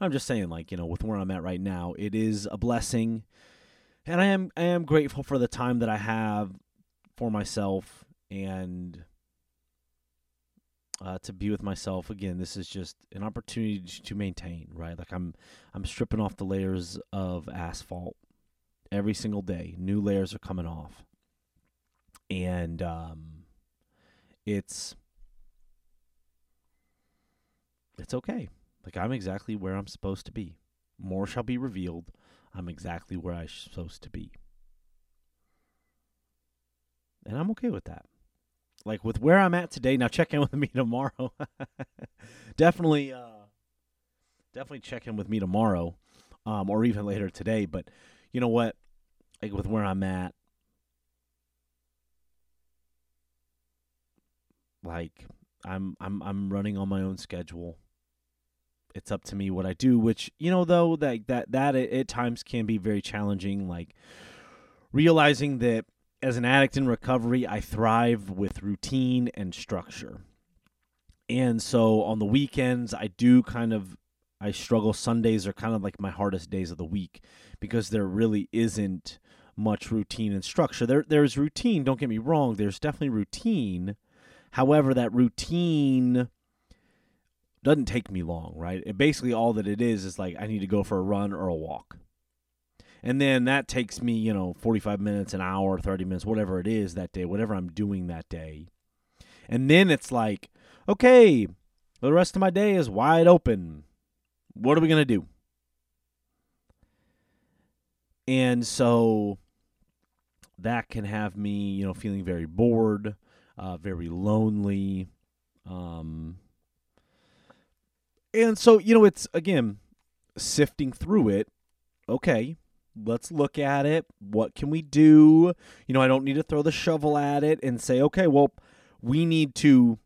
I'm just saying like, you know, with where I'm at right now, it is a blessing and I am I am grateful for the time that I have for myself and uh, to be with myself again. This is just an opportunity to maintain, right? Like I'm I'm stripping off the layers of asphalt every single day. New layers are coming off, and um, it's it's okay. Like I'm exactly where I'm supposed to be. More shall be revealed I'm exactly where I'm supposed to be. And I'm okay with that. Like with where I'm at today, now check in with me *laughs* tomorrow. *laughs* definitely uh definitely check in with me tomorrow. Um or even later today, but you know what? Like with where I'm at like I'm I'm I'm running on my own schedule it's up to me what I do, which you know though that that that at times can be very challenging. Like realizing that as an addict in recovery, I thrive with routine and structure, and so on the weekends I do kind of I struggle. Sundays are kind of like my hardest days of the week because there really isn't much routine and structure. There there's routine. Don't get me wrong. There's definitely routine. However, that routine doesn't take me long, right? It basically all that it is is like I need to go for a run or a walk. And then that takes me, you know, 45 minutes, an hour, 30 minutes, whatever it is that day, whatever I'm doing that day. And then it's like, okay, the rest of my day is wide open. What are we going to do? And so that can have me, you know, feeling very bored, uh, very lonely, um, and so, you know, it's again sifting through it. Okay, let's look at it. What can we do? You know, I don't need to throw the shovel at it and say, okay, well, we need to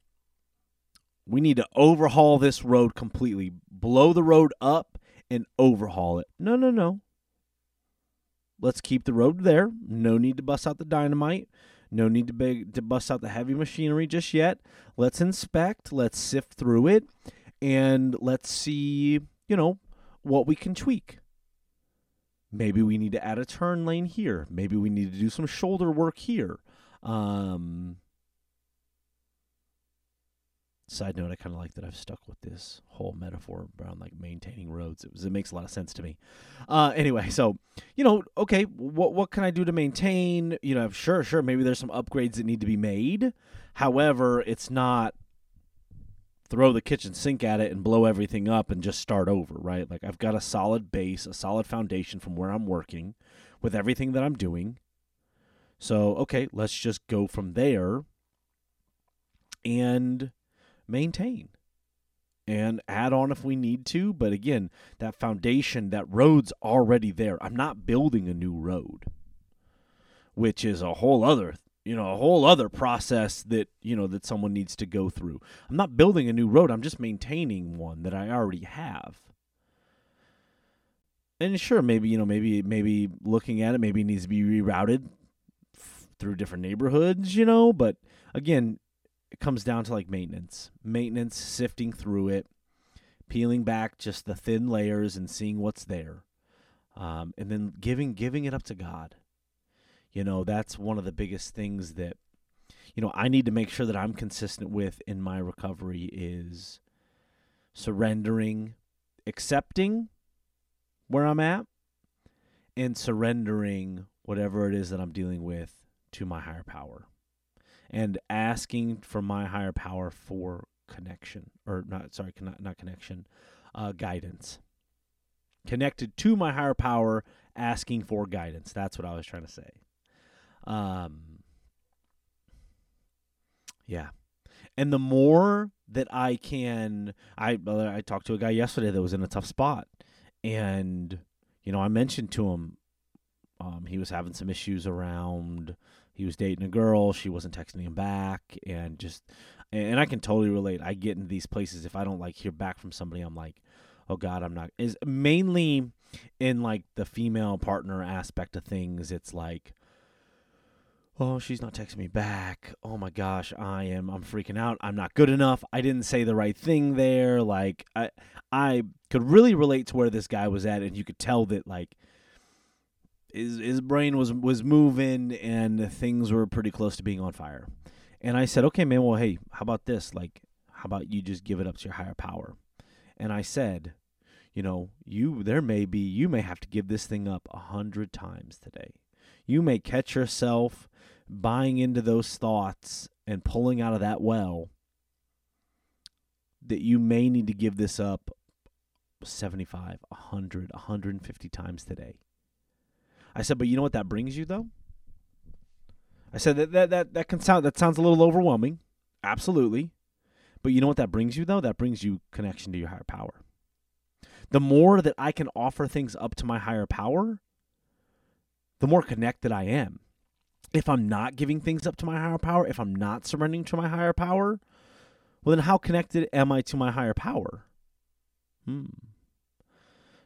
we need to overhaul this road completely. Blow the road up and overhaul it. No, no, no. Let's keep the road there. No need to bust out the dynamite. No need to, big, to bust out the heavy machinery just yet. Let's inspect, let's sift through it, and let's see, you know, what we can tweak. Maybe we need to add a turn lane here. Maybe we need to do some shoulder work here. Um, side note, I kind of like that I've stuck with this whole metaphor around like maintaining roads. It was it makes a lot of sense to me. Uh, anyway, so you know, okay, what what can I do to maintain? You know, sure, sure, maybe there's some upgrades that need to be made. However, it's not throw the kitchen sink at it and blow everything up and just start over, right? Like I've got a solid base, a solid foundation from where I'm working with everything that I'm doing. So, okay, let's just go from there and maintain and add on if we need to. But again, that foundation, that road's already there. I'm not building a new road, which is a whole other you know a whole other process that you know that someone needs to go through. I'm not building a new road. I'm just maintaining one that i already have. And sure maybe you know maybe maybe looking at it maybe it needs to be rerouted f- through different neighborhoods you know but again it comes down to like maintenance. Maintenance sifting through it peeling back just the thin layers and seeing what's there um, and then giving giving it up to god you know, that's one of the biggest things that you know, I need to make sure that I'm consistent with in my recovery is surrendering, accepting where I'm at and surrendering whatever it is that I'm dealing with to my higher power and asking for my higher power for connection or not sorry not, not connection uh, guidance. Connected to my higher power asking for guidance. That's what i was trying to say um, yeah. And the more that I can, I I talked to a guy yesterday that was in a tough spot, and you know I mentioned to him, um, he was having some issues around. He was dating a girl, she wasn't texting him back, and just, and I can totally relate. I get into these places if I don't like hear back from somebody, I'm like, oh God, I'm not. Is mainly in like the female partner aspect of things. It's like oh she's not texting me back. Oh my gosh i am i'm freaking out. I'm not good enough. I didn't say the right thing there. Like i i could really relate to where this guy was at and you could tell that like his his brain was was moving and things were pretty close to being on fire. And i said okay man well hey how about this? Like how about you just give it up to your higher power? And i said you know you there may be you may have to give this thing up a hundred times today. You may catch yourself buying into those thoughts and pulling out of that well that you may need to give this up 75, 100, 150 times today. I said, but you know what that brings you though? I said that that that, that can sound that sounds a little overwhelming. Absolutely. But you know what that brings you though? That brings you connection to your higher power. The more that I can offer things up to my higher power, the more connected I am if I'm not giving things up to my higher power, if I'm not surrendering to my higher power, well, then how connected am I to my higher power? Hmm.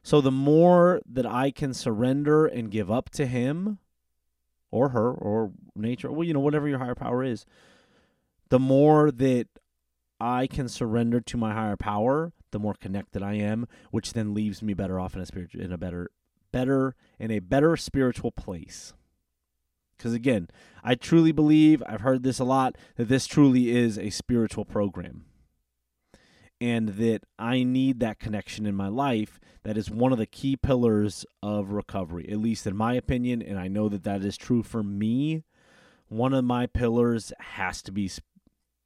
So the more that I can surrender and give up to him or her or nature, well, you know, whatever your higher power is, the more that I can surrender to my higher power, the more connected I am, which then leaves me better off in a spiritual in a better better in a better spiritual place. Because again, I truly believe, I've heard this a lot, that this truly is a spiritual program. And that I need that connection in my life. That is one of the key pillars of recovery, at least in my opinion. And I know that that is true for me. One of my pillars has to be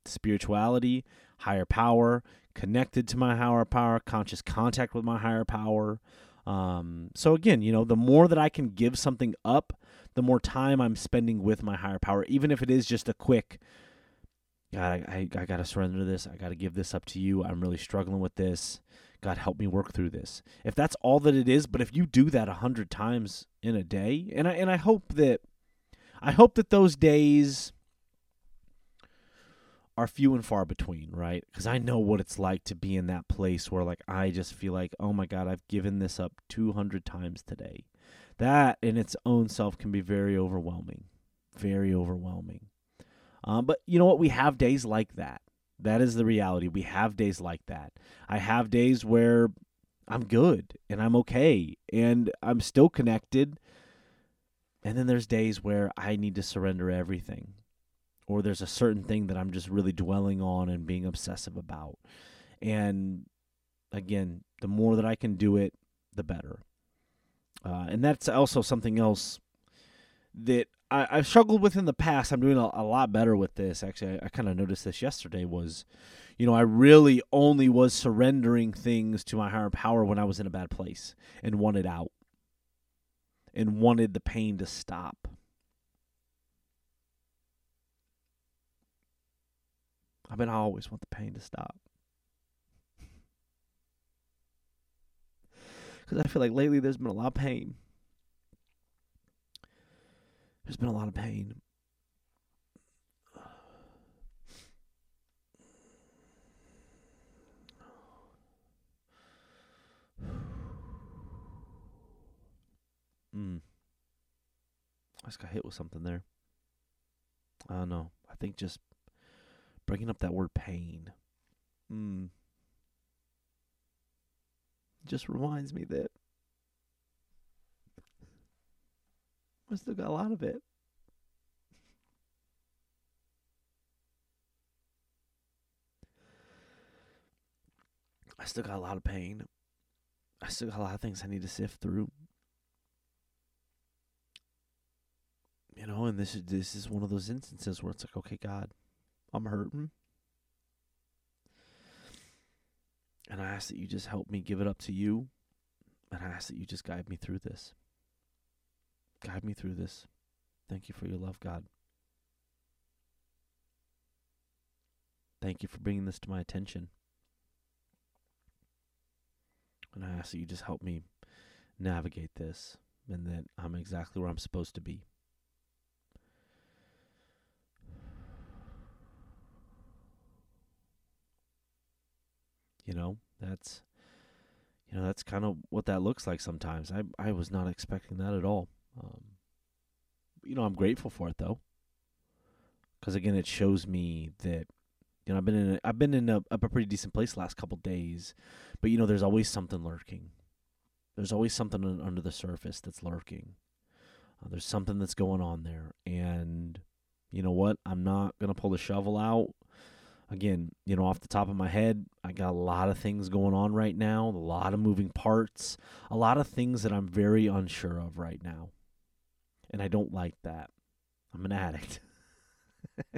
spirituality, higher power, connected to my higher power, conscious contact with my higher power. Um, so again, you know, the more that I can give something up the more time I'm spending with my higher power, even if it is just a quick, God, I, I, I got to surrender this. I got to give this up to you. I'm really struggling with this. God, help me work through this. If that's all that it is, but if you do that a hundred times in a day, and I and I hope that, I hope that those days are few and far between, right? Because I know what it's like to be in that place where, like, I just feel like, oh my God, I've given this up 200 times today that in its own self can be very overwhelming. very overwhelming. Um, but you know what? We have days like that. That is the reality. We have days like that. I have days where I'm good and I'm okay and I'm still connected. And then there's days where I need to surrender everything. Or there's a certain thing that I'm just really dwelling on and being obsessive about. And again, the more that I can do it, the better. Uh, and that's also something else that I, I've struggled with in the past. I'm doing a, a lot better with this. Actually, I, I kind of noticed this yesterday. Was you know I really only was surrendering things to my higher power when I was in a bad place and wanted out and wanted the pain to stop. I mean, I always want the pain to stop. Because I feel like lately there's been a lot of pain. There's been a lot of pain. Mm. I just got hit with something there. I don't know. I think just bringing up that word pain. Mm. Just reminds me that I still got a lot of it. I still got a lot of pain. I still got a lot of things I need to sift through. You know, and this is this is one of those instances where it's like, okay, God, I'm hurting. And I ask that you just help me give it up to you. And I ask that you just guide me through this. Guide me through this. Thank you for your love, God. Thank you for bringing this to my attention. And I ask that you just help me navigate this and that I'm exactly where I'm supposed to be. You know, that's you know, that's kind of what that looks like sometimes. I I was not expecting that at all. Um, you know, I'm grateful for it though, because again, it shows me that you know I've been in a, I've been in a, a pretty decent place the last couple days, but you know, there's always something lurking. There's always something under the surface that's lurking. Uh, there's something that's going on there, and you know what? I'm not gonna pull the shovel out. Again, you know, off the top of my head, I got a lot of things going on right now, a lot of moving parts, a lot of things that I'm very unsure of right now and I don't like that. I'm an addict. *laughs*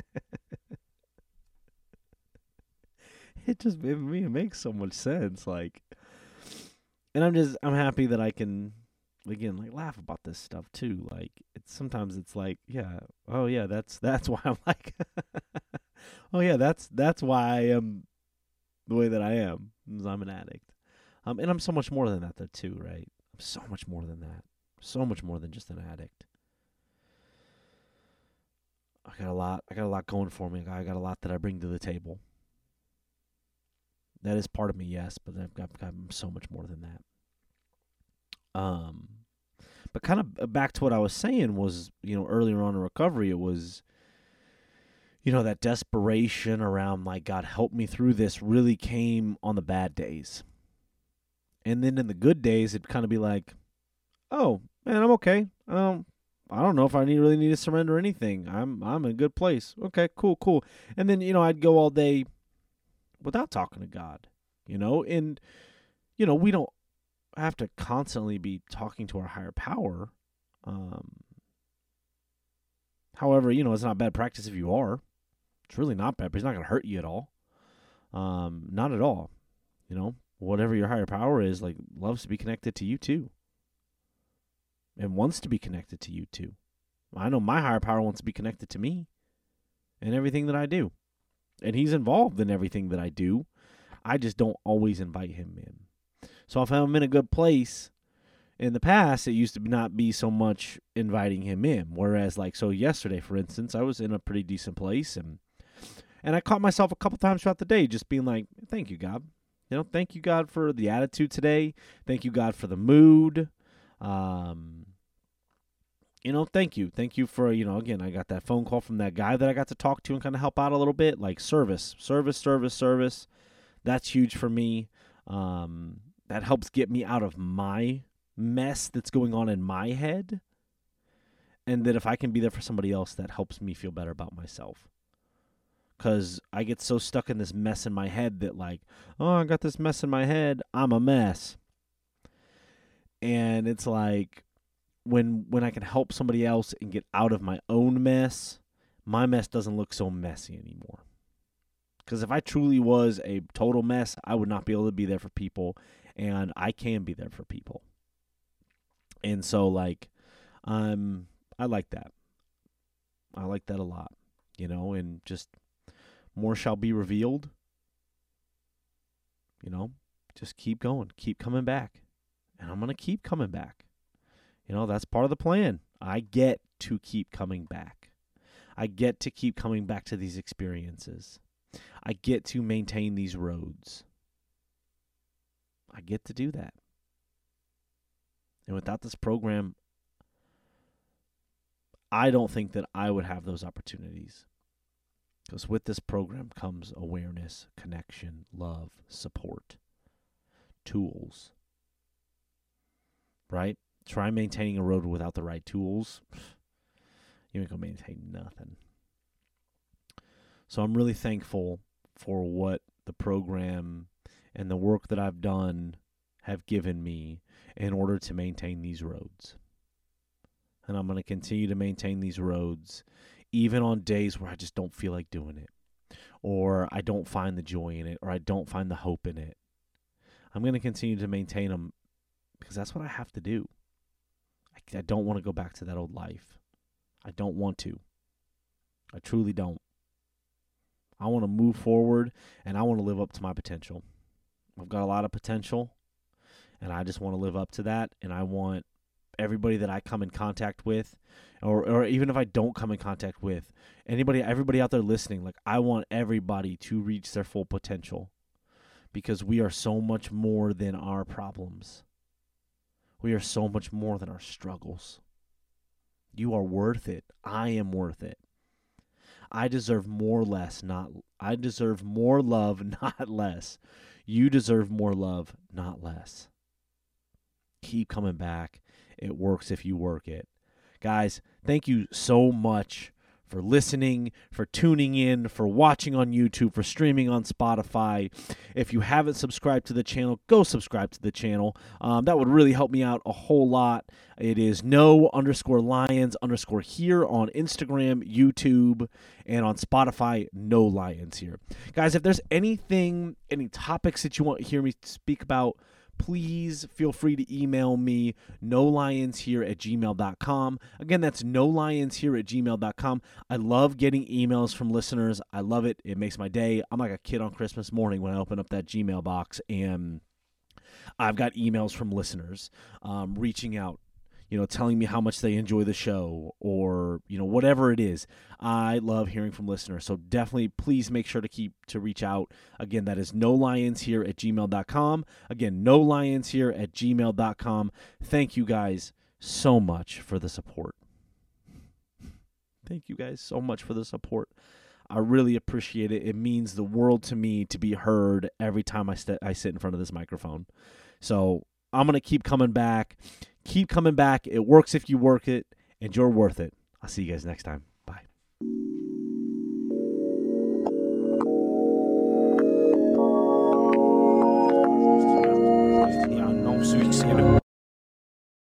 it just me it makes so much sense like and I'm just I'm happy that I can again like laugh about this stuff too like it's sometimes it's like yeah oh yeah that's that's *laughs* why I'm like oh yeah that's that's why I am the way that I am I'm an addict um and I'm so much more than that though too right I'm so much more than that so much more than just an addict I got a lot. I got a lot going for me. I got a lot that I bring to the table. That is part of me, yes, but I've got, got so much more than that. Um, but kind of uh, back to what I was saying was, you know, earlier on in recovery, it was, you know, that desperation around like God help me through this really came on the bad days, and then in the good days, it'd kind of be like, oh man, I'm okay. Um, I don't know if I need really need to surrender anything. I'm I'm in a good place. Okay, cool, cool. And then you know I'd go all day without talking to God. You know, and you know we don't have to constantly be talking to our higher power. Um, however, you know it's not bad practice if you are. It's really not bad, but it's not going to hurt you at all. Um, not at all. You know, whatever your higher power is, like loves to be connected to you too and wants to be connected to you too. I know my higher power wants to be connected to me and everything that I do. And he's involved in everything that I do. I just don't always invite him in. So if I'm in a good place, in the past it used to not be so much inviting him in. Whereas like so yesterday, for instance, I was in a pretty decent place and and I caught myself a couple times throughout the day just being like, Thank you, God. You know, thank you, God, for the attitude today. Thank you, God, for the mood. Um, you know, thank you. Thank you for, you know, again, I got that phone call from that guy that I got to talk to and kind of help out a little bit. Like service, service, service, service. That's huge for me. Um, that helps get me out of my mess that's going on in my head. And that if I can be there for somebody else, that helps me feel better about myself. Because I get so stuck in this mess in my head that, like, oh, I got this mess in my head. I'm a mess. And it's like, when when I can help somebody else and get out of my own mess, my mess doesn't look so messy anymore. Because if I truly was a total mess, I would not be able to be there for people, and I can be there for people. And so, like, um, I like that. I like that a lot, you know, and just more shall be revealed. You know, just keep going, keep coming back, and I'm gonna keep coming back. You know, that's part of the plan. I get to keep coming back. I get to keep coming back to these experiences. I get to maintain these roads. I get to do that. And without this program, I don't think that I would have those opportunities. Because with this program comes awareness, connection, love, support, tools. Right? Try maintaining a road without the right tools. *sighs* You ain't gonna maintain nothing. So I'm really thankful for what the program and the work that I've done have given me in order to maintain these roads. And I'm going to continue to maintain these roads even on days where I just don't feel like doing it, or I don't find the joy in it, or I don't find the hope in it. I'm going to continue to maintain them because that's what I have to do. I, I don't want to go back to that old life. I don't want to. I truly don't. I want to move forward and I want to live up to my potential. I've got a lot of potential and I just want to live up to that and I want everybody that I come in contact with or or even if I don't come in contact with anybody everybody out there listening like I want everybody to reach their full potential because we are so much more than our problems. We are so much more than our struggles. You are worth it. I am worth it. I deserve more less, not I deserve more love, *laughs* not less. You deserve more love, not less. Keep coming back. It works if you work it. Guys, thank you so much for listening, for tuning in, for watching on YouTube, for streaming on Spotify. If you haven't subscribed to the channel, go subscribe to the channel. Um, that would really help me out a whole lot. It is no underscore lions underscore here on Instagram, YouTube, and on Spotify, no lions here. Guys, if there's anything, any topics that you want to hear me speak about, please feel free to email me no lions here at gmail.com again that's no lions here at gmail.com i love getting emails from listeners. I love it. It makes my day. I'm like a kid on christmas morning when i open up that gmail box and i've got emails from listeners um, reaching out you know, telling me how much they enjoy the show or, you know, whatever it is. I love hearing from listeners. So definitely please make sure to keep to reach out. Again, that is no lions here at gmail.com. Again, no lions here at gmail.com. Thank you guys so much for the support. Thank you guys so much for the support. I really appreciate it. It means the world to me to be heard every time I, st- I sit in front of this microphone. So I'm going to keep coming back. Keep coming back. It works if you work it, and you're worth it. I'll see you guys next time.